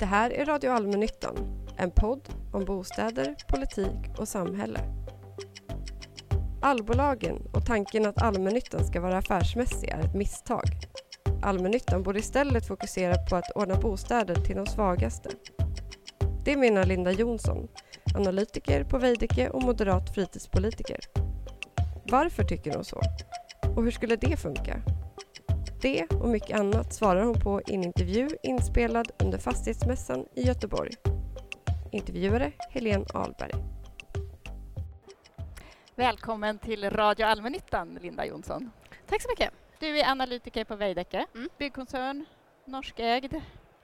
Det här är Radio Allmännyttan, en podd om bostäder, politik och samhälle. Allbolagen och tanken att allmännyttan ska vara affärsmässig är ett misstag. Allmännyttan borde istället fokusera på att ordna bostäder till de svagaste. Det menar Linda Jonsson, analytiker på Veidekke och moderat fritidspolitiker. Varför tycker hon så? Och hur skulle det funka? Det och mycket annat svarar hon på i en intervju inspelad under Fastighetsmässan i Göteborg. Intervjuare Helene Ahlberg. Välkommen till Radio Allmännyttan, Linda Jonsson. Tack så mycket. Du är analytiker på Veidekke, Mm. byggkoncern, norskägd,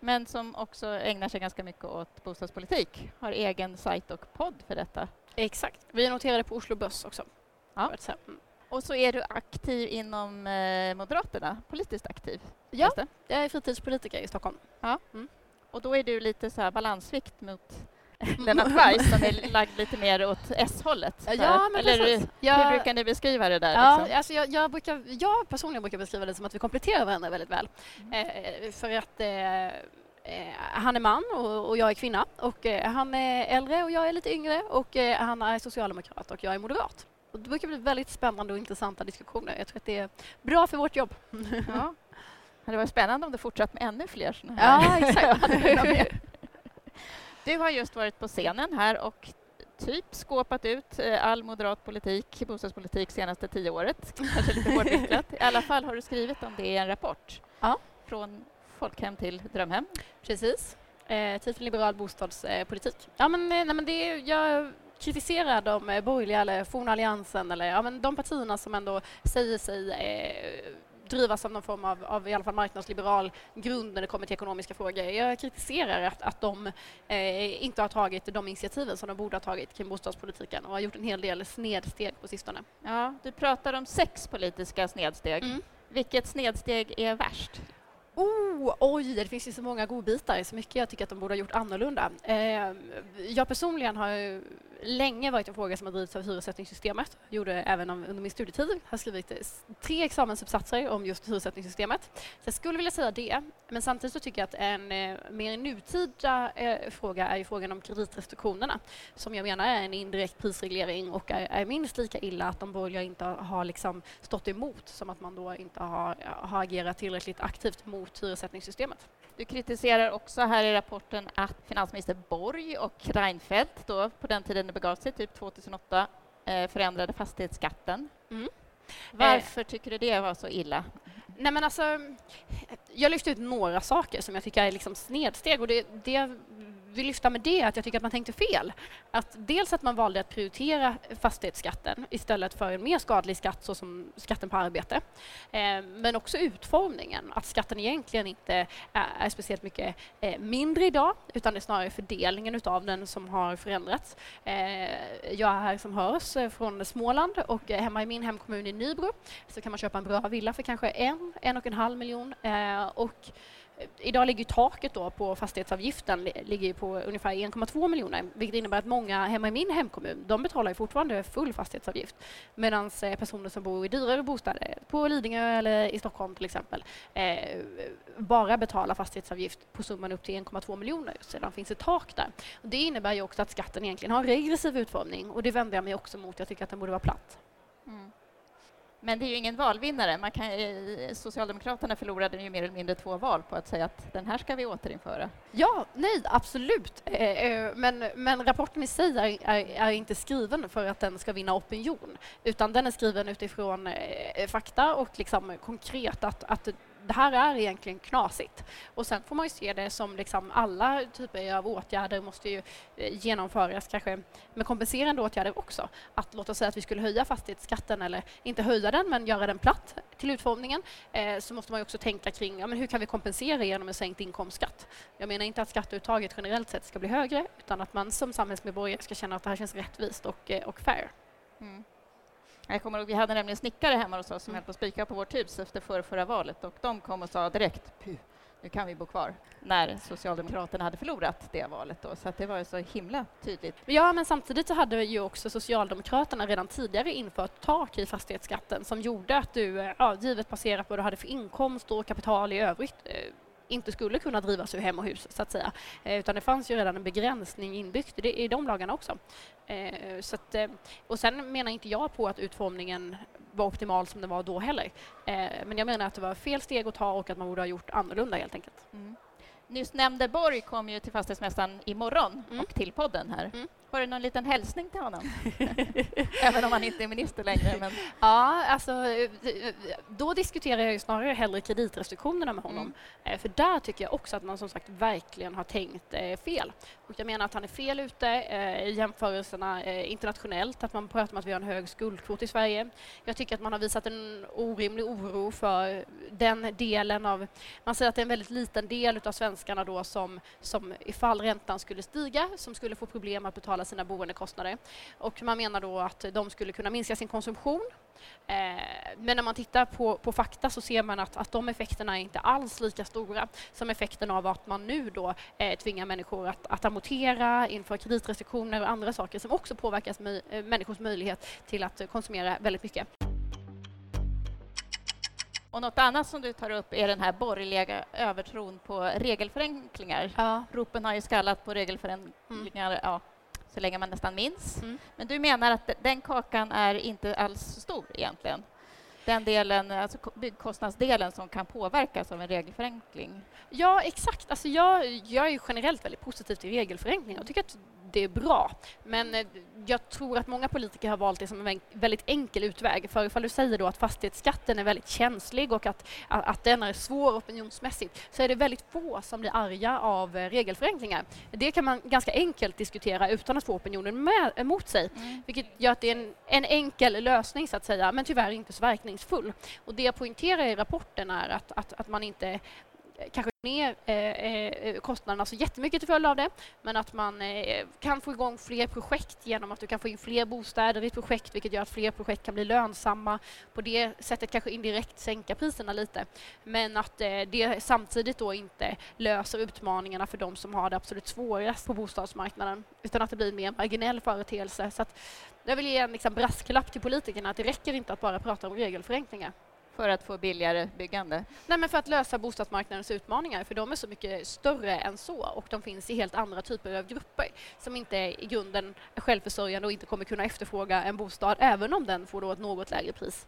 men som också ägnar sig ganska mycket åt bostadspolitik. Har egen sajt och podd för detta. Exakt. Vi är noterade på Oslo Börs också. Ja. Mm. Och så är du aktiv inom eh, Moderaterna, politiskt aktiv. Ja, jag är fritidspolitiker i Stockholm. Och då är du lite så här balansvikt mot Lennart Weiss som är lagd lite mer åt S-hållet. Ja, men Eller precis. hur Jag, brukar ni beskriva det där? ja, liksom? alltså jag, jag, brukar, jag personligen brukar beskriva det som att vi kompletterar varandra väldigt väl. Mm. Eh, för att eh, eh, han är man och, och jag är kvinna och eh, han är äldre och jag är lite yngre och eh, han är socialdemokrat och jag är moderat. Och det brukar bli väldigt spännande och intressanta diskussioner. Jag tror att det är bra för vårt jobb. Ja. Det varit spännande om det fortsatt med ännu fler såna här. Ja, exakt. Du har just varit på scenen här och typ skåpat ut eh, all moderat politik, bostadspolitik senaste tio året. Kanske lite hårdvinklat. I alla fall har du skrivit om det i en rapport. Ja. Från folkhem till drömhem. Precis. Eh, tid för liberal bostadspolitik. Ja, men, eh, nej, men det jag kritiserar de eh, borgerliga eller forna alliansen eller ja, men de partierna som ändå säger sig eh, drivas av någon form av, av i alla fall marknadsliberal grund när det kommer till ekonomiska frågor. Jag kritiserar att, att de eh, inte har tagit de initiativen som de borde ha tagit kring bostadspolitiken och har gjort en hel del snedsteg på sistone. Ja, du pratar om sex politiska snedsteg. Mm. Vilket snedsteg är värst? Oh, oj, det finns ju så många godbitar, så mycket jag tycker att de borde ha gjort annorlunda. Eh, jag personligen har länge varit en fråga som har drivits av hyressättningssystemet. Gjorde även om, under min studietid. Har skrivit eh, tre examensuppsatser om just hyressättningssystemet. Så jag skulle vilja säga det. Men samtidigt så tycker jag att en eh, mer nutida eh, fråga är ju frågan om kreditrestriktionerna. Som jag menar är en indirekt prisreglering och är, är minst lika illa att de borgerliga inte har, har liksom stått emot som att man då inte har, har agerat tillräckligt aktivt mot hyressättningssystemet. Du kritiserar också här i rapporten att finansminister Borg och Reinfeldt då på den tiden det begav sig, typ 2008, eh, förändrade fastighetsskatten. Mm. Varför tycker du det var så illa? Nej men alltså, jag lyfter ut några saker som jag tycker är liksom snedsteg och det, det vill lyfta med det att jag tycker att man tänkte fel. Att dels att man valde att prioritera fastighetsskatten istället för en mer skadlig skatt såsom skatten på arbete. Eh, men också utformningen, att skatten egentligen inte är, speciellt mycket eh, mindre idag utan det är snarare fördelningen utav den som har förändrats. Eh, jag är här som hörs från Småland och hemma i min hemkommun i Nybro så kan man köpa en bra villa för kanske en, en och en halv miljon. Och idag ligger taket då på fastighetsavgiften ligger på ungefär 1,2 miljoner vilket innebär att många hemma i min hemkommun de betalar fortfarande full fastighetsavgift medan eh, personer som bor i dyrare bostäder på Lidingö eller i Stockholm till exempel eh, bara betalar fastighetsavgift på summan upp till 1,2 miljoner sedan finns ett tak där. Det innebär ju också att skatten egentligen har en regressiv utformning och det vänder jag mig också mot. Jag tycker att den borde vara platt. Mm. Men det är ju ingen valvinnare. Man kan, Socialdemokraterna förlorade ju mer eller mindre två val på att säga att den här ska vi återinföra. Ja, nej, absolut. Eh, eh, men, men rapporten i sig är, är, är inte skriven för att den ska vinna opinion, utan den är skriven utifrån eh, fakta och liksom konkret att, att det här är egentligen knasigt. Och sen får man ju se det som liksom alla typer av åtgärder måste ju eh, genomföras, kanske med kompenserande åtgärder också. Att låt oss säga att vi skulle höja fastighetsskatten, eller inte höja den, men göra den platt till utformningen, eh, så måste man ju också tänka kring ja, men hur kan vi kompensera genom en sänkt inkomstskatt. Jag menar inte att skatteuttaget generellt sett ska bli högre, utan att man som samhällsmedborgare ska känna att det här känns rättvist och, eh, och fair. Mm. Jag kommer ihåg, vi hade nämligen snickare hemma hos oss som Mm. höll på att spika på vårt hus efter förra, förra valet och de kom och sa direkt Puh, nu kan vi bo kvar när Socialdemokraterna hade förlorat det valet då, så att det var ju så himla tydligt. Ja, men samtidigt så hade ju också Socialdemokraterna redan tidigare infört tak i fastighetsskatten som gjorde att du, eh, ja, givet baserat på vad du hade för inkomst och kapital i övrigt, eh, inte skulle kunna drivas ur hem och hus, så att säga. Eh, utan det fanns ju redan en begränsning inbyggt i, i de lagarna också. Eh, så att, eh, och sen menar inte jag på att utformningen var optimal som den var då heller. Eh, men jag menar att det var fel steg att ta och att man borde ha gjort annorlunda helt enkelt. Mm. Nyss nämnde Borg kom ju till Fastighetsmästaren imorgon mm. och till podden här. Mm. Har du någon liten hälsning till honom? Även om han inte är minister längre. Men... Ja, alltså, då diskuterar jag ju snarare hellre kreditrestriktionerna med honom. Mm. För där tycker jag också att man som sagt verkligen har tänkt eh, fel. Och jag menar att han är fel ute eh, i jämförelserna eh, internationellt, att man pratar om att vi har en hög skuldkvot i Sverige. Jag tycker att man har visat en orimlig oro för den delen av... Man säger att det är en väldigt liten del av svenskarna då som, som ifall räntan skulle stiga, som skulle få problem att betala sina boendekostnader. Och man menar då att de skulle kunna minska sin konsumtion. Eh, men när man tittar på, på fakta så ser man att, att de effekterna är inte alls lika stora som effekten av att man nu då eh, tvingar människor att, att amortera, införa kreditrestriktioner och andra saker som också påverkar möj, eh, människors möjlighet till att konsumera väldigt mycket. Och något annat som du tar upp är den här borgerliga övertron på regelförenklingar. Ja. Ropen har ju skallat på regelförenklingar mm. ja, så länge man nästan minns. Mm. Men du menar att den kakan är inte alls stor egentligen? Den delen, alltså byggkostnadsdelen som kan påverkas av en regelförenkling? Ja, exakt. Alltså jag, jag är generellt väldigt positiv till regelförenkling. Jag tycker att det är bra. Men eh, jag tror att många politiker har valt det som en väldigt enkel utväg. För ifall du säger då att fastighetsskatten är väldigt känslig och att, att den är svår opinionsmässigt så är det väldigt få som blir arga av eh, regelförenklingar. Det kan man ganska enkelt diskutera utan att få opinionen med, emot sig. Mm. Vilket gör att det är en, en enkel lösning så att säga, men tyvärr inte så verkningsfull. Och det jag poängterar i rapporten är att, att, att man inte kanske ner eh, eh, kostnaderna så jättemycket till följd av det, men att man eh, kan få igång fler projekt genom att du kan få in fler bostäder i ett projekt, vilket gör att fler projekt kan bli lönsamma. På det sättet kanske indirekt sänka priserna lite, men att det samtidigt då inte löser utmaningarna för de som har det absolut svårast på bostadsmarknaden, utan att det blir en mer marginell företeelse. Så att jag vill ge en liksom, brasklapp till politikerna att det räcker inte att bara prata om regelförenklingar. För att få billigare byggande? Nej, men för att lösa bostadsmarknadens utmaningar, för de är så mycket större än så och de finns i helt andra typer av grupper som inte i grunden är självförsörjande och inte kommer kunna efterfråga en bostad även om den får då ett något lägre pris.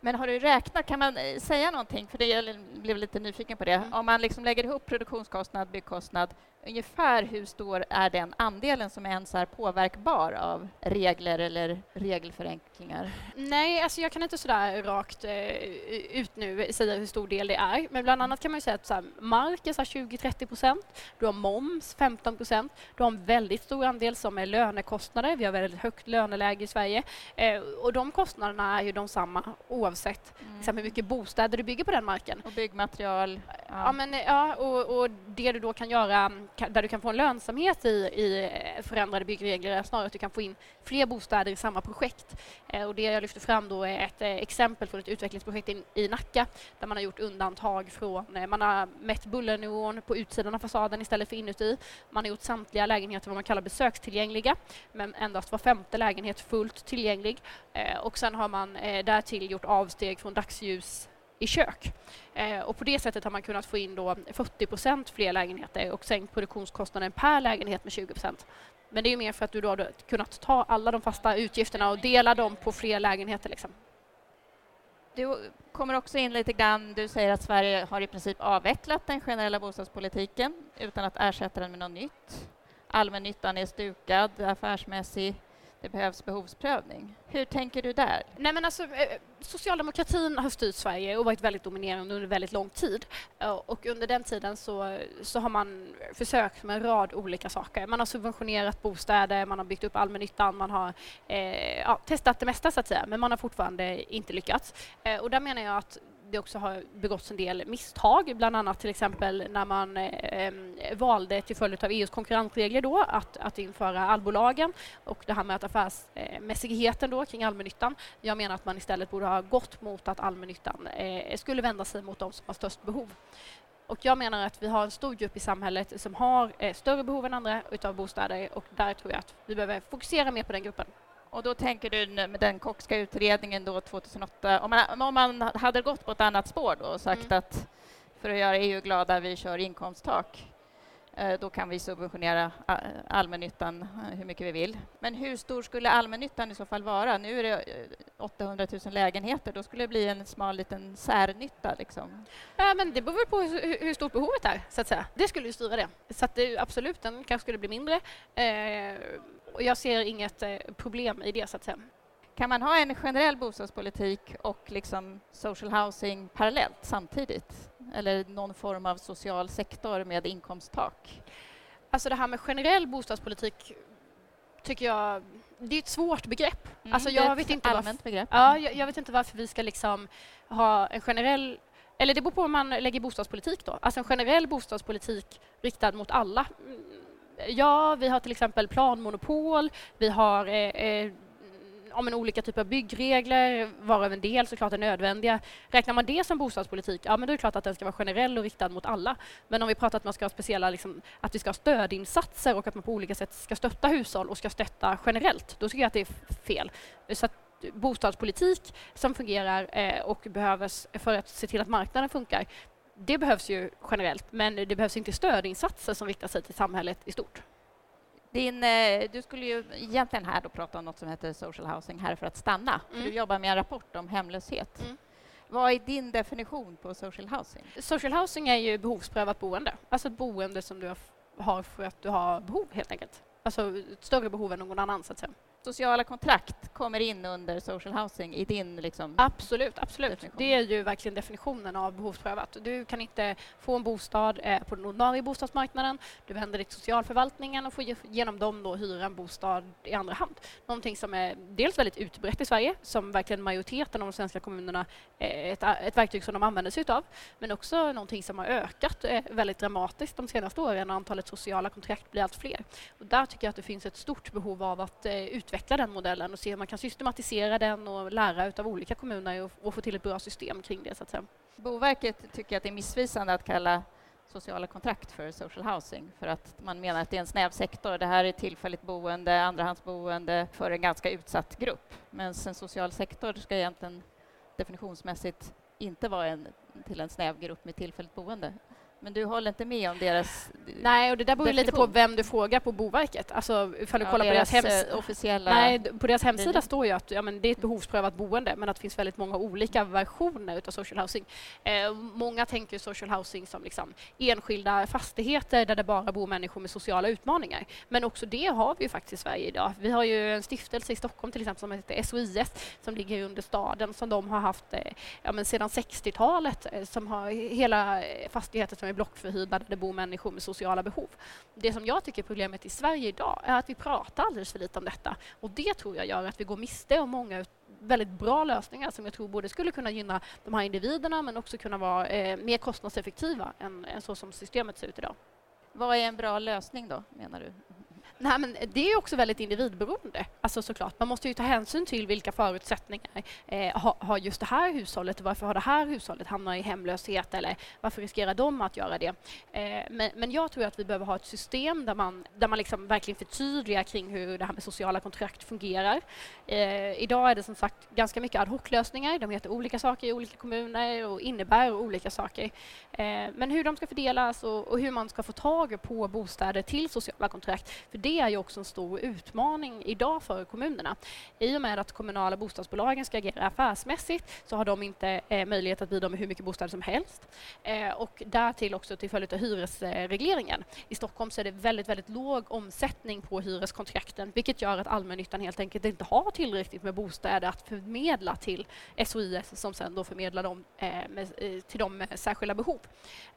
Men har du räknat, kan man eh, säga någonting, för det, jag blev lite nyfiken på det, mm. om man liksom lägger ihop produktionskostnad, byggkostnad, ungefär hur stor är den andelen som ens är påverkbar av regler eller regelförenklingar? Nej, alltså jag kan inte sådär rakt eh, ut nu säga hur stor del det är, men bland annat kan man säga att så här, mark är 20-30 procent, du har moms 15 procent, du har en väldigt stor andel som är lönekostnader, vi har väldigt högt löneläge i Sverige eh, och de kostnaderna är ju de samma oavsett mm. hur mycket bostäder du bygger på den marken. Och byggmaterial. Ja, ja men, ja och, och det du då kan göra där du kan få en lönsamhet i, i eh, förändrade byggregler är snarare att du kan få in fler bostäder i samma projekt. Eh, och det jag lyfter fram då är ett eh, exempel från ett utvecklingsprojekt i, i Nacka där man har gjort undantag från, eh, man har mätt bullernivån på utsidan av fasaden istället för inuti. Man har gjort samtliga lägenheter vad man kallar besökstillgängliga men endast var femte lägenhet fullt tillgänglig. Eh, och sen har man därtill gjort avsteg från dagsljus i kök. Eh, och på det sättet har man kunnat få in då 40 procent fler lägenheter och sänkt produktionskostnaden per lägenhet med 20 procent. Men det är mer för att du då har kunnat ta alla de fasta utgifterna och dela dem på fler lägenheter. Liksom. Du kommer också in lite grann, du säger att Sverige har i princip avvecklat den generella bostadspolitiken utan att ersätta den med något nytt. Allmännyttan är stukad, affärsmässig, det behövs behovsprövning. Hur tänker du där? Nej, men alltså, eh, socialdemokratin har styrt Sverige och varit väldigt dominerande under väldigt lång tid. Eh, och under den tiden så, så har man försökt med en rad olika saker. Man har subventionerat bostäder, man har byggt upp allmännyttan, man har eh, ja, testat det mesta så att säga, men man har fortfarande inte lyckats. Eh, och där menar jag att det också har begåtts en del misstag, bland annat till exempel när man eh, valde till följd av EUs konkurrensregler då att, att införa allbolagen och det här med att affärsmässigheten då kring allmännyttan. Jag menar att man istället borde ha gått mot att allmännyttan eh, skulle vända sig mot de som har störst behov. Och jag menar att vi har en stor grupp i samhället som har eh, större behov än andra utav bostäder och där tror jag att vi behöver fokusera mer på den gruppen. Och då tänker du med den Kockska utredningen då 2008, om man, om man hade gått på ett annat spår då och sagt mm. att för att göra EU glada, vi kör inkomsttak. Eh, då kan vi subventionera eh, allmännyttan eh, hur mycket vi vill. Men hur stor skulle allmännyttan i så fall vara? Nu är det 800 000 lägenheter, då skulle det bli en smal liten särnytta. Liksom. Ja, men det beror på hur, hur stort behovet är, så att säga. Det skulle ju styra det. Så det, absolut, den kanske skulle bli mindre. Eh, och jag ser inget eh, problem i det, så att säga. Kan man ha en generell bostadspolitik och liksom social housing parallellt samtidigt? Eller någon form av social sektor med inkomsttak? Alltså det här med generell bostadspolitik tycker jag det är ett svårt begrepp. Mm, alltså jag vet inte allmänt varför, begrepp. Ja, jag, jag, vet inte varför vi ska liksom ha en generell eller det beror på hur man lägger bostadspolitik då. Alltså en generell bostadspolitik riktad mot alla. Ja, vi har till exempel planmonopol, vi har eh, eh ja, men olika typer av byggregler, varav en del såklart är nödvändiga. Räknar man det som bostadspolitik, ja men då är det klart att den ska vara generell och riktad mot alla. Men om vi pratar att man ska ha speciella, liksom, att vi ska ha stödinsatser och att man på olika sätt ska stötta hushåll och ska stötta generellt, då tycker jag att det är fel. Så bostadspolitik som fungerar eh, och behövs för att se till att marknaden funkar, det behövs ju generellt, men det behövs inte stödinsatser som riktar sig till samhället i stort. Din, eh, du skulle ju egentligen här då prata om något som heter social housing här för att stanna. Mm. du jobbar med en rapport om hemlöshet. Mm. Vad är din definition på social housing? Social housing är ju behovsprövat boende. Alltså ett boende som du har för att du har behov, helt enkelt. Alltså ett större behov än någon annan, så att säga sociala kontrakt kommer in under social housing i din liksom, Absolut, absolut. Definition. Det är ju verkligen definitionen av behovsprövat. Du kan inte få en bostad eh, på den ordinarie bostadsmarknaden. Du vänder dig till socialförvaltningen och får genom dem då hyra en bostad i andra hand. Någonting som är dels väldigt utbrett i Sverige, som verkligen majoriteten av de svenska kommunerna är ett, ett verktyg som de använder sig av, men också någonting som har ökat eh, väldigt dramatiskt de senaste åren och antalet sociala kontrakt blir allt fler. Och där tycker jag att det finns ett stort behov av att eh, utveckla utveckla den modellen och se hur man kan systematisera den och lära av olika kommuner och, och, få till ett bra system kring det. Så att säga. Boverket tycker att det är missvisande att kalla sociala kontrakt för social housing för att man menar att det är en snäv sektor. Det här är tillfälligt boende, andrahandsboende för en ganska utsatt grupp. Men en social sektor ska egentligen definitionsmässigt inte vara en, till en snäv grupp med tillfälligt boende. Men du håller inte med om deras Nej, och det där beror lite på vem du frågar på Boverket. Alltså, ifall du ja, kollar på deras, deras hems officiella... Nej, på deras hemsida linje. står ju att ja, men det är ett behovsprövat boende, men att det finns väldigt många olika versioner av social housing. Eh, många tänker social housing som liksom enskilda fastigheter där det bara bor människor med sociala utmaningar. Men också det har vi ju faktiskt i Sverige idag. Vi har ju en stiftelse i Stockholm till exempel som heter SOIS som ligger under staden som de har haft eh, ja, sedan 60-talet eh, som har hela eh, fastigheter som är blockförhyrda där det bor människor med sociala behov. Det som jag tycker är problemet i Sverige idag är att vi pratar alldeles för lite om detta och det tror jag gör att vi går miste om många väldigt bra lösningar som jag tror både skulle kunna gynna de här individerna men också kunna vara eh, mer kostnadseffektiva än, än så som systemet ser ut idag. Vad är en bra lösning då, menar du? Nej, men det är också väldigt individberoende. Alltså såklart. Man måste ju ta hänsyn till vilka förutsättningar eh, har, just det här hushållet. Varför har det här hushållet hamnat i hemlöshet eller varför riskerar de att göra det? Eh, men, men, jag tror att vi behöver ha ett system där man, där man liksom verkligen förtydligar kring hur det här med sociala kontrakt fungerar. Eh, idag är det som sagt ganska mycket ad hoc-lösningar. De heter olika saker i olika kommuner och innebär olika saker. Eh, men hur de ska fördelas och, och, hur man ska få tag på bostäder till sociala kontrakt. För det är ju också en stor utmaning idag för kommunerna. I och med att kommunala bostadsbolagen ska agera affärsmässigt så har de inte eh, möjlighet att bidra med hur mycket bostäder som helst. Eh, och därtill också till följd av hyresregleringen. I Stockholm så är det väldigt, väldigt låg omsättning på hyreskontrakten vilket gör att allmännyttan helt enkelt inte har tillräckligt med bostäder att förmedla till SOIS som sen då förmedlar dem eh, med, eh, till dem med särskilda behov.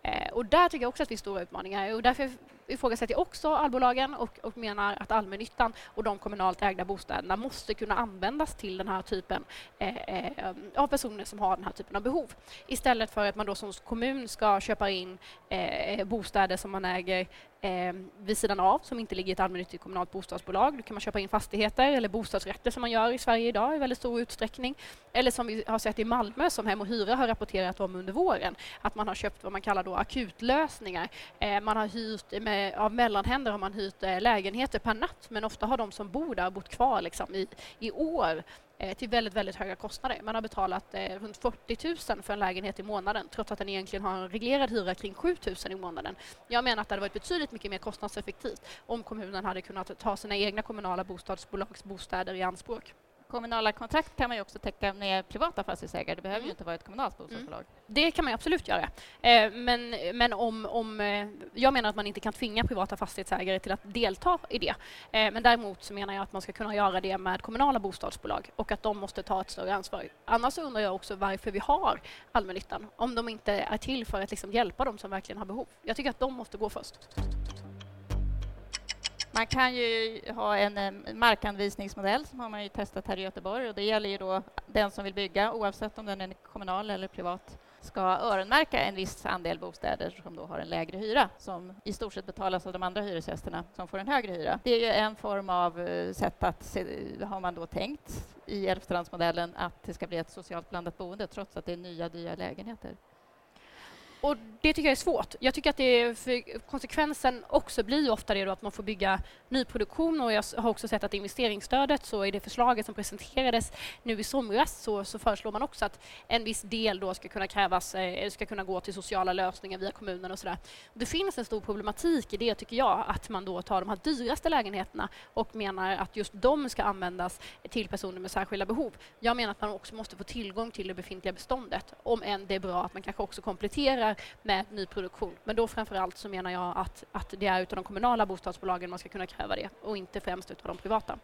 Eh, och där tycker jag också att vi har stora utmaningar och därför ifrågasätter jag också allbolagen och, och menar att allmännyttan och de kommunalt ägda bostäderna måste kunna användas till den här typen eh, eh, av personer som har den här typen av behov. Istället för att man då som kommun ska köpa in eh, bostäder som man äger eh, vid sidan av som inte ligger i ett allmännyttigt kommunalt bostadsbolag. Då kan man köpa in fastigheter eller bostadsrätter som man gör i Sverige idag i väldigt stor utsträckning. Eller som vi har sett i Malmö som Hem och Hyra har rapporterat om under våren, att man har köpt vad man kallar då akutlösningar. Eh, man har hyrt med, av mellanhänder har man hyrt eh, lägenheter per natt men ofta har de som bor där bott kvar liksom i, i år Eh, till väldigt, väldigt höga kostnader. Man har betalat eh, runt 40 000 för en lägenhet i månaden trots att den egentligen har en reglerad hyra kring 7 000 i månaden. Jag menar att det hade varit betydligt mycket mer kostnadseffektivt om kommunen hade kunnat ta sina egna kommunala bostadsbolags bostäder i anspråk. Kommunala kontrakt kan man ju också täcka med privata fastighetsägare. Det behöver Mm. ju inte vara ett kommunalt bostadsbolag. Det kan man absolut göra. Eh, men men om, om, eh, jag menar att man inte kan tvinga privata fastighetsägare till att delta i det. Eh, men däremot så menar jag att man ska kunna göra det med kommunala bostadsbolag och att de måste ta ett större ansvar. Annars undrar jag också varför vi har allmännyttan om de inte är till för att liksom hjälpa dem som verkligen har behov. Jag tycker att de måste gå först. Man kan ju ha en eh, markanvisningsmodell som har man ju testat här i Göteborg och det gäller ju då den som vill bygga oavsett om den är kommunal eller privat ska öronmärka en viss andel bostäder som då har en lägre hyra som i stort sett betalas av de andra hyresgästerna som får en högre hyra. Det är ju en form av eh, sätt att, se, har man då tänkt i Älvstrandsmodellen att det ska bli ett socialt blandat boende trots att det är nya dyra lägenheter. Och det tycker jag är svårt. Jag tycker att det är för konsekvensen också blir ju ofta det då att man får bygga nyproduktion och jag har också sett att investeringsstödet så i det förslaget som presenterades nu i somras så, så föreslår man också att en viss del då ska kunna krävas, eh, ska kunna gå till sociala lösningar via kommunen och sådär. Det finns en stor problematik i det tycker jag, att man då tar de här dyraste lägenheterna och menar att just de ska användas till personer med särskilda behov. Jag menar att man också måste få tillgång till det befintliga beståndet, om än det är bra att man kanske också kompletterar med nyproduktion. Men då framför allt så menar jag att, att det är utav de kommunala bostadsbolagen man ska kunna kräva det och inte främst utav de privata.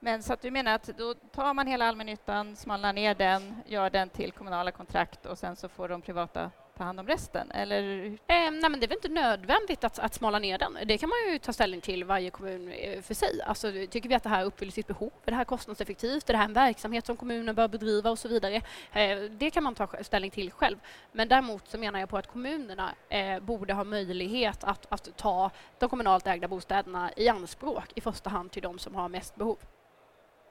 Men så att du menar att då tar man hela allmännyttan, smalnar ner den, gör den till kommunala kontrakt och sen så får de privata ta hand om resten? Eller Eh, nej, men det är väl inte nödvändigt att, att smala ner den. Det kan man ju ta ställning till varje kommun eh, för sig. Alltså, tycker vi att det här uppfyller sitt behov? Är det här kostnadseffektivt? Är det här en verksamhet som kommunen bör bedriva och så vidare? Eh, det kan man ta ställning till själv. Men däremot så menar jag på att kommunerna eh, borde ha möjlighet att, att ta de kommunalt ägda bostäderna i anspråk i första hand till de som har mest behov.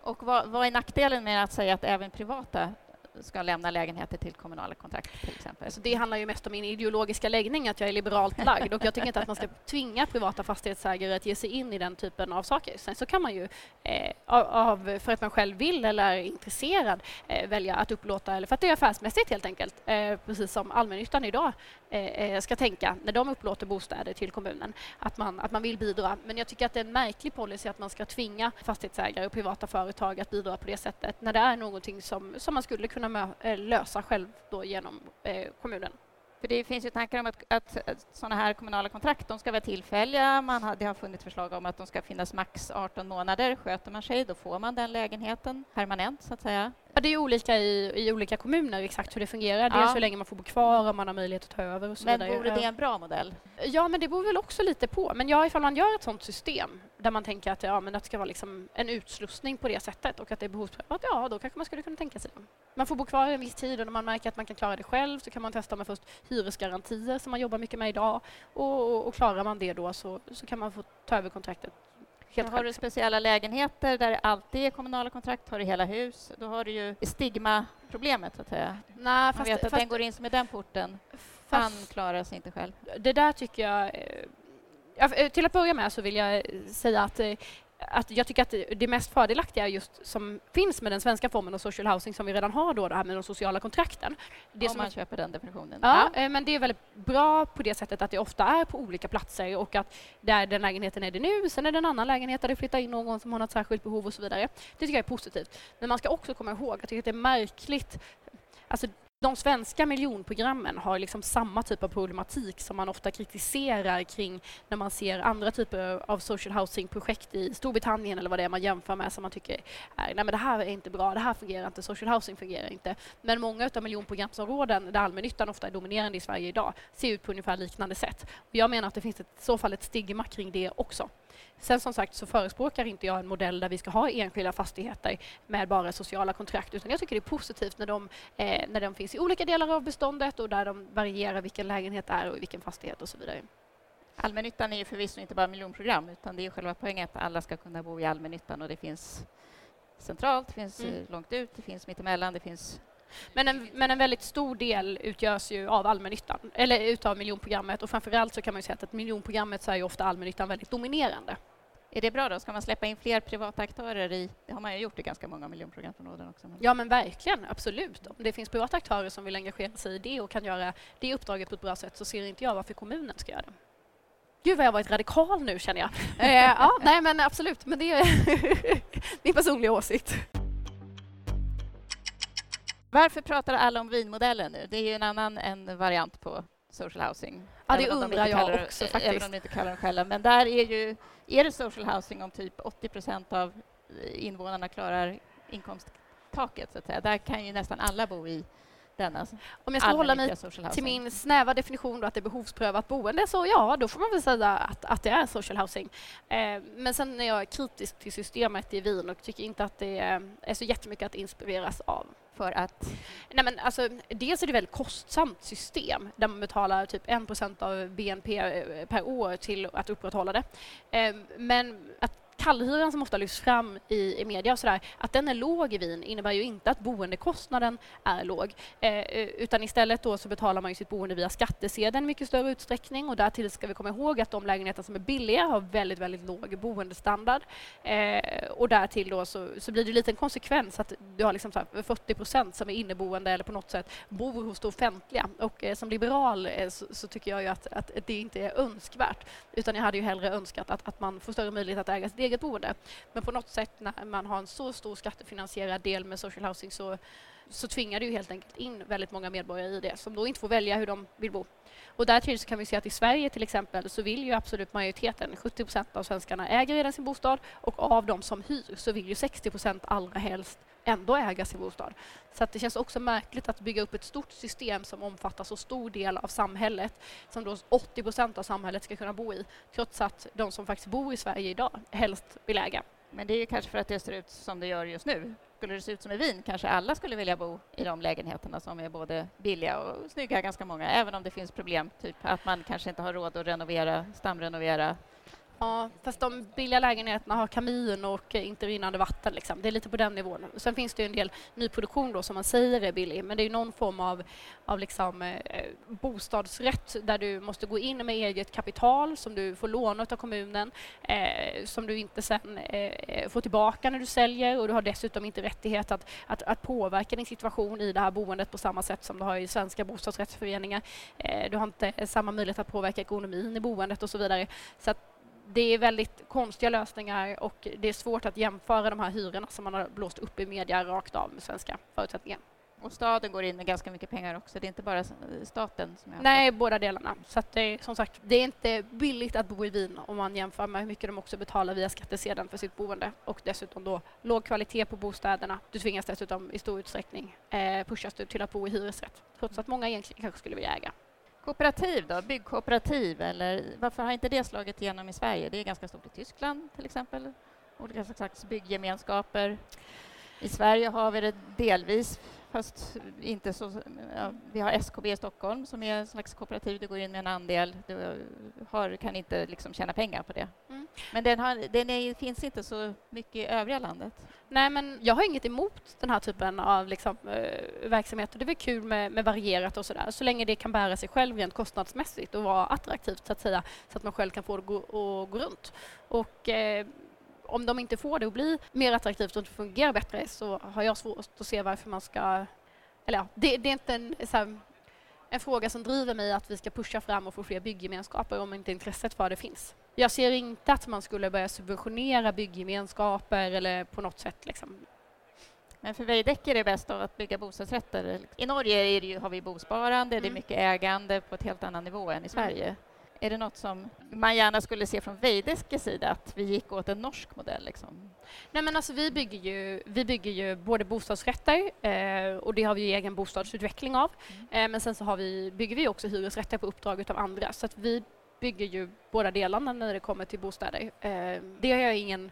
Och vad, vad är nackdelen med att säga att även privata ska lämna lägenheter till kommunala kontrakt till exempel? Så det handlar ju mest om min ideologiska läggning, att jag är liberalt lagd och jag tycker inte att man ska tvinga privata fastighetsägare att ge sig in i den typen av saker. Sen så kan man ju eh, av, för att man själv vill eller är intresserad eh, välja att upplåta, eller för att det är affärsmässigt helt enkelt, eh, precis som allmännyttan idag eh, eh ska tänka när de upplåter bostäder till kommunen, att man, att man vill bidra. Men jag tycker att det är en märklig policy att man ska tvinga fastighetsägare och privata företag att bidra på det sättet när det är någonting som, som man skulle kunna eh, lösa själv då genom eh, kommunen. För det finns ju tankar om att, att sådana här kommunala kontrakt de ska vara tillfälliga. Man har, det har funnits förslag om att de ska finnas max 18 månader. Sköter man sig, då får man den lägenheten permanent, så att säga. Ja, det är olika i, i olika kommuner exakt hur det fungerar. Ja. Dels hur länge man får bo kvar, om man har möjlighet att ta över och så Men vidare. vore det en bra modell? Ja, men det beror väl också lite på. Men ja, ifall man gör ett sådant system där man tänker att, ja, men att det ska vara liksom en utslussning på det sättet och att det är behovsprövat, ja, då kanske man skulle kunna tänka sig det. Man får bo kvar en viss tid och när man märker att man kan klara det själv så kan man testa med först hyresgarantier som man jobbar mycket med idag och, och, och klarar man det då så, så kan man få ta över kontraktet helt har du speciella lägenheter där det alltid är kommunala kontrakt, har du hela hus, då har du ju stigma-problemet, så att säga. Nej, Man fast, vet att fast, den går in som i den porten. fast, Han klarar sig inte själv. det där tycker jag... ja, eh, Till att börja med så vill jag eh, säga att, eh, att jag tycker att det- mest fördelaktiga just som finns med den svenska formen av social housing som vi redan har då, det här med de sociala kontrakten. Det om som man köper den definitionen. Ja, eh, men det är väldigt bra på det sättet att det ofta är på olika platser och att där den lägenheten är det nu, sen är det en annan lägenhet där det flyttar in någon som har något särskilt behov och så vidare. Det tycker jag är positivt. Men man ska också komma ihåg, jag tycker att det är märkligt, alltså de svenska miljonprogrammen har liksom samma typ av problematik som man ofta kritiserar kring när man ser andra typer av social housing-projekt i Storbritannien eller vad det är man jämför med som man tycker är, nej men det här är inte bra, det här fungerar inte, social housing fungerar inte. Men många av miljonprogramsområden där allmännyttan ofta är dominerande i Sverige idag ser ut på ungefär liknande sätt. Och jag menar att det finns ett, i så fall ett stigma kring det också. Sen som sagt så förespråkar inte jag en modell där vi ska ha enskilda fastigheter med bara sociala kontrakt utan jag tycker det är positivt när de, eh, när de finns i olika delar av beståndet och där de varierar vilken lägenhet det är och vilken fastighet och så vidare. Allmännyttan är ju förvisso inte bara miljonprogram utan det är själva poängen att alla ska kunna bo i allmännyttan och det finns centralt, det finns Mm. eh, långt ut, det finns mittemellan, det finns... Men en, men en väldigt stor del utgörs ju av allmännyttan, eller utav miljonprogrammet och framförallt så kan man ju säga att miljonprogrammet så är ju ofta allmännyttan väldigt dominerande. Är det bra då? Ska man släppa in fler privata aktörer i... Det har man ju gjort i ganska många miljonprogramsområden också. Ja, men verkligen. Absolut. Om det finns privata aktörer som vill engagera sig i det och kan göra det uppdraget på ett bra sätt så ser inte jag varför kommunen ska göra det. Gud vad jag varit radikal nu känner jag. eh, ja, nej men absolut, men det är min personliga åsikt. Varför pratar alla om vinmodellen nu? Det är ju en annan en variant på social housing. Ja, det Även de undrar inte jag kallar det- också Även faktiskt. om de inte kallar dem själva. Men där är ju... Är det social housing om typ 80 procent av invånarna klarar inkomsttaket, så att säga. Där kan ju nästan alla bo i denna Om jag ska hålla mig till min snäva definition då att det är behovsprövat boende så ja, då får man väl säga att, att det är social housing. Eh, men sen är jag kritisk till systemet i Wien och tycker inte att det är så jättemycket att inspireras av. För att... Nej, men alltså, dels är det ett väldigt kostsamt system där man betalar typ 1 av BNP eh, per år till att upprätthålla det. Ehm, men att kallhyran som ofta lyfts fram i, i media och sådär, att den är låg i Wien innebär ju inte att boendekostnaden är låg. Eh, eh, utan istället då så betalar man ju sitt boende via skattesedeln i mycket större utsträckning och därtill ska vi komma ihåg att de lägenheter som är billiga har väldigt, väldigt låg boendestandard. Eh, och därtill då så, så blir det lite en konsekvens att du har liksom så här 40 procent som är inneboende eller på något sätt bor hos det offentliga. Och eh, som liberal eh, så, så tycker jag ju att, att det inte är önskvärt. Utan jag hade ju hellre önskat att, att man får större möjlighet att äga sitt eget boende. Men på något sätt när man har en så stor skattefinansierad del med social housing så, så tvingar det ju helt enkelt in väldigt många medborgare i det som då inte får välja hur de vill bo. Och därtill så kan vi se att i Sverige till exempel så vill ju absolut majoriteten, 70 procent av svenskarna äger redan sin bostad och av de som hyr så vill ju 60 procent allra helst ändå äga sin bostad. Så att det känns också märkligt att bygga upp ett stort system som omfattar så stor del av samhället som då 80 procent av samhället ska kunna bo i trots att de som faktiskt bor i Sverige idag helst vill äga. Men det är ju kanske för att det ser ut som det gör just nu. Skulle det se ut som i Wien kanske alla skulle vilja bo i de lägenheterna som är både billiga och snygga, ganska många, även om det finns problem, typ att man kanske inte har råd att renovera, stamrenovera. Ja, fast de billiga lägenheterna har kamin och inte rinnande vatten. Liksom. Det är lite på den nivån. Sen finns det ju en del nyproduktion då som man säger är billig, men det är ju någon form av, av liksom, eh, bostadsrätt där du måste gå in med eget kapital som du får låna av kommunen, eh, som du inte sen eh, eh får tillbaka när du säljer och du har dessutom inte rättighet att, att, att påverka din situation i det här boendet på samma sätt som du har i svenska bostadsrättsföreningar. Eh, du har inte samma möjlighet att påverka ekonomin i boendet och så vidare. Så att det är väldigt konstiga lösningar och det är svårt att jämföra de här hyrorna som man har blåst upp i media rakt av med svenska förutsättningar. Och staden går in med ganska mycket pengar också. Det är inte bara staten som är Nej, båda delarna. Så det är som sagt, det är inte billigt att bo i Wien om man jämför med hur mycket de också betalar via skattesedeln för sitt boende och dessutom då låg kvalitet på bostäderna. Du tvingas dessutom i stor utsträckning eh, pushas du till att bo i hyresrätt trots att många egentligen kanske skulle vilja äga. Kooperativ då? Byggkooperativ? Eller varför har inte det slagit igenom i Sverige? Det är ganska stort i Tyskland till exempel. Olika slags bygggemenskaper. I Sverige har vi det delvis, fast inte så... Ja, vi har SKB i Stockholm som är en slags kooperativ. Du går in med en andel. Du har, kan inte liksom tjäna pengar på det. Mm. Men den, har, den är, finns inte så mycket i övriga landet. Nej, men jag har inget emot den här typen av liksom, eh, verksamhet. Och det är väl kul med, med varierat och sådär, så länge det kan bära sig själv rent kostnadsmässigt och vara attraktivt så att säga, så att man själv kan få det att gå, gå runt. Och eh, om de inte får det att bli mer attraktivt och fungerar bättre så har jag svårt att se varför man ska... Eller ja, det, det är inte en, här, en fråga som driver mig att vi ska pusha fram och få fler bygggemenskaper om inte intresset för det finns. Jag ser inte att man skulle börja subventionera bygggemenskaper eller på något sätt liksom. Men för Veidekke är det bäst att bygga bostadsrätter. I Norge ju, har vi bosparande, det är Mm. mycket ägande på ett helt annan nivå än i Sverige. Är det något som man gärna skulle se från Veidekkes sida, att vi gick åt en norsk modell? Liksom? Nej, men alltså, vi, bygger ju, vi bygger ju både bostadsrätter eh, och det har vi ju egen bostadsutveckling av. Eh, men sen så har vi, bygger vi också hyresrätter på uppdrag av andra. Så att vi bygger ju båda delarna när det kommer till bostäder. Eh, det har jag ingen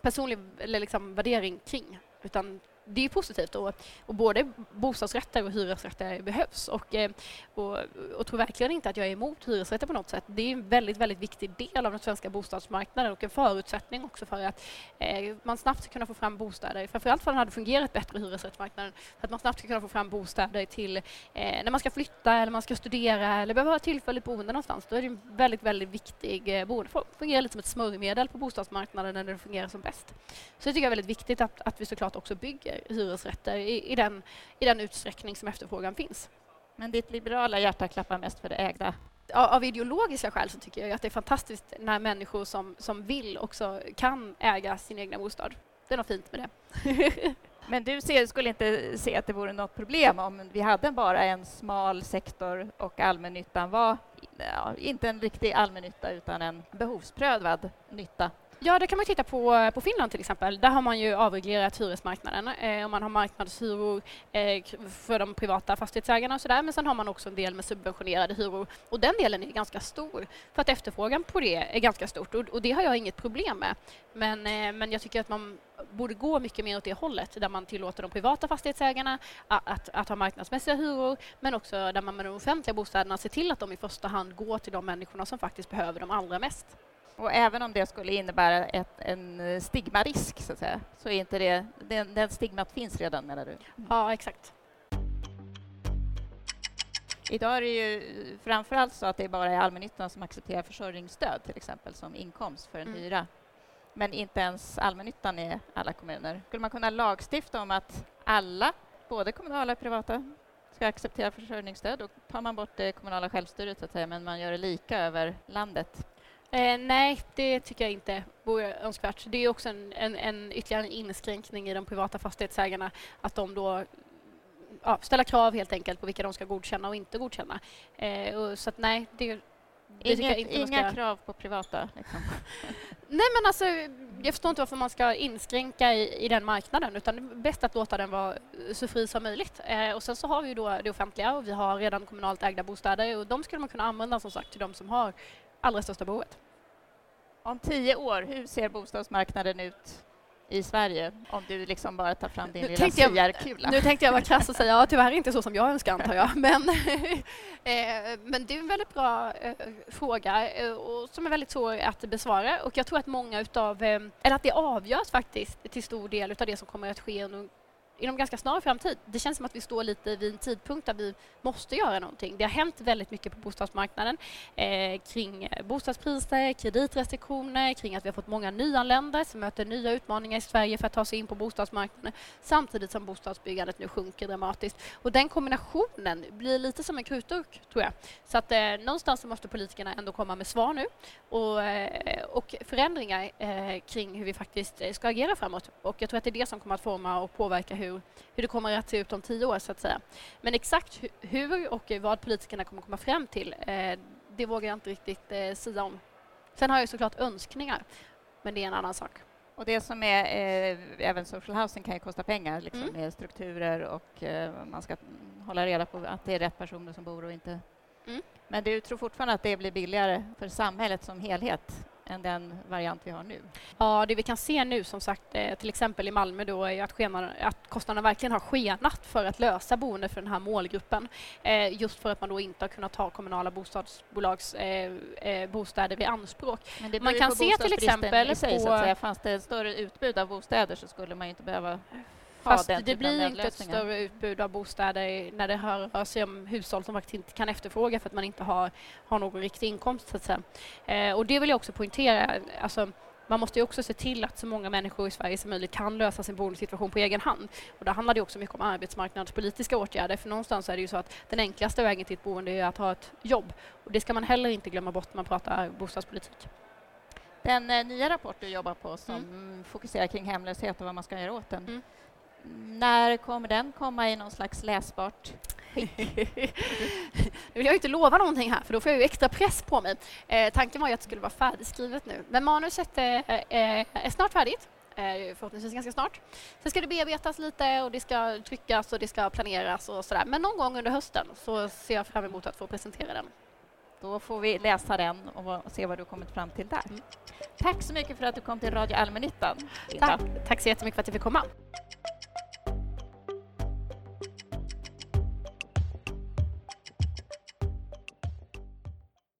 personlig eller liksom, värdering kring. Utan det är positivt och, och både bostadsrätter och hyresrätter behövs. Och, eh, och, och tror verkligen inte att jag är emot hyresrätter på något sätt. Det är en väldigt, väldigt viktig del av den svenska bostadsmarknaden och en förutsättning också för att eh, man snabbt ska kunna få fram bostäder. Framförallt för att den hade fungerat bättre hyresrättsmarknaden. För att man snabbt ska kunna få fram bostäder till eh, när man ska flytta eller man ska studera eller behöver ha tillfälligt boende någonstans. Då är det en väldigt, väldigt viktig eh, boendeform. fungerar lite som ett smörjmedel på bostadsmarknaden när den fungerar som bäst. Så det tycker jag är väldigt viktigt att, att vi såklart också bygger hyresrätter i, i, den, i den utsträckning som efterfrågan finns. Men ditt liberala hjärta klappar mest för det ägda? Av ideologiska skäl så tycker jag att det är fantastiskt när människor som, som vill också kan äga sin egna bostad. Det är något fint med det. Men du ser, skulle inte se att det vore något problem om vi hade bara en smal sektor och allmännyttan var ja, inte en riktig allmännytta utan en behovsprövad nytta? Ja, det kan man titta på, på Finland till exempel. Där har man ju avreglerat hyresmarknaden eh, och man har marknadshyror eh, för de privata fastighetsägarna och sådär. Men sen har man också en del med subventionerade hyror och den delen är ganska stor för att efterfrågan på det är ganska stort och, och det har jag inget problem med. Men, eh, men jag tycker att man borde gå mycket mer åt det hållet där man tillåter de privata fastighetsägarna att, att, att ha marknadsmässiga hyror men också där man med de offentliga bostäderna ser till att de i första hand går till de människorna som faktiskt behöver dem allra mest. Och även om det skulle innebära ett, en stigmarisk så, att säga, så är inte det, den, den stigmat finns redan menar du? Ja, exakt. Idag är det ju framförallt så att det bara är allmännyttan som accepterar försörjningsstöd till exempel som inkomst för en mm. hyra. Men inte ens allmännyttan i alla kommuner. Skulle man kunna lagstifta om att alla, både kommunala och privata, ska acceptera försörjningsstöd? Då tar man bort det kommunala självstyret så att säga, men man gör det lika över landet. Eh, nej, det tycker jag inte vore önskvärt. Det är också en, en, en ytterligare inskränkning i de privata fastighetsägarna att de då ja, ställa krav helt enkelt på vilka de ska godkänna och inte godkänna. Eh, och, så att nej, det, det Inget, inga ska... krav på privata? Liksom. nej, men alltså, jag förstår inte varför man ska inskränka i, i den marknaden utan det är bäst att låta den vara så fri som möjligt. Eh, och sen så har vi då det offentliga och vi har redan kommunalt ägda bostäder och de skulle man kunna använda som sagt till de som har allra största behovet. Om tio år, hur ser bostadsmarknaden ut i Sverige om du liksom bara tar fram din nu lilla siarkula? Nu tänkte jag vara krass och säga ja, tyvärr inte så som jag önskar antar jag. Men, eh, men det är en väldigt bra eh, fråga eh, och som är väldigt svår att besvara och jag tror att många utav, eller att det avgörs faktiskt till stor del utav det som kommer att ske under inom ganska snar framtid. Det känns som att vi står lite vid en tidpunkt där vi måste göra någonting. Det har hänt väldigt mycket på bostadsmarknaden eh, kring bostadspriser, kreditrestriktioner, kring att vi har fått många nyanlända som möter nya utmaningar i Sverige för att ta sig in på bostadsmarknaden samtidigt som bostadsbyggandet nu sjunker dramatiskt. Och den kombinationen blir lite som en krutdurk, tror jag. Så att eh, någonstans så måste politikerna ändå komma med svar nu och, eh, och förändringar eh, kring hur vi faktiskt eh, ska agera framåt. Och jag tror att det är det som kommer att forma och påverka hur hur, hur det kommer att se ut om tio år, så att säga. Men exakt hur och vad politikerna kommer komma fram till, eh, det vågar jag inte riktigt eh, säga om. Sen har jag såklart önskningar, men det är en annan sak. Och det som är, eh, även social housing kan ju kosta pengar liksom, mm. med strukturer och eh, man ska hålla reda på att det är rätt personer som bor och inte. Mm. Men du tror fortfarande att det blir billigare för samhället som helhet än den variant vi har nu. Ja, det vi kan se nu som sagt, eh, till exempel i Malmö då, är att, skenan, att kostnaderna verkligen har skenat för att lösa boende för den här målgruppen. Eh, just för att man då inte har kunnat ta kommunala bostadsbolags eh, bostäder i anspråk. Man kan se till exempel sig, på... Säga. Fanns det ett större utbud av bostäder så skulle man inte behöva Fast det blir inte ett större utbud av bostäder när det rör sig om hushåll som faktiskt inte kan efterfråga för att man inte har, har någon riktig inkomst. Så att säga. Eh, och det vill jag också poängtera. Alltså, man måste ju också se till att så många människor i Sverige som möjligt kan lösa sin boendesituation på egen hand. Och där handlar det också mycket om arbetsmarknadspolitiska åtgärder. För någonstans är det ju så att den enklaste vägen till ett boende är att ha ett jobb. Och det ska man heller inte glömma bort när man pratar bostadspolitik. Den eh, nya rapport du jobbar på som mm. fokuserar kring hemlöshet och vad man ska göra åt den. Mm när kommer den komma i någon slags läsbart nu vill jag inte lova någonting här, för då får jag ju extra press på mig. Eh, tanken var ju att det skulle vara färdigskrivet nu, men manuset eh, eh, är snart färdigt. Eh, förhoppningsvis ganska snart. Sen ska det bearbetas lite och det ska tryckas och det ska planeras och sådär. Men någon gång under hösten så ser jag fram emot att få presentera den. Då får vi läsa den och se vad du kommit fram till där. Mm. Tack så mycket för att du kom till Radio Allmännyttan. Tack. Tack så jättemycket för att jag fick komma.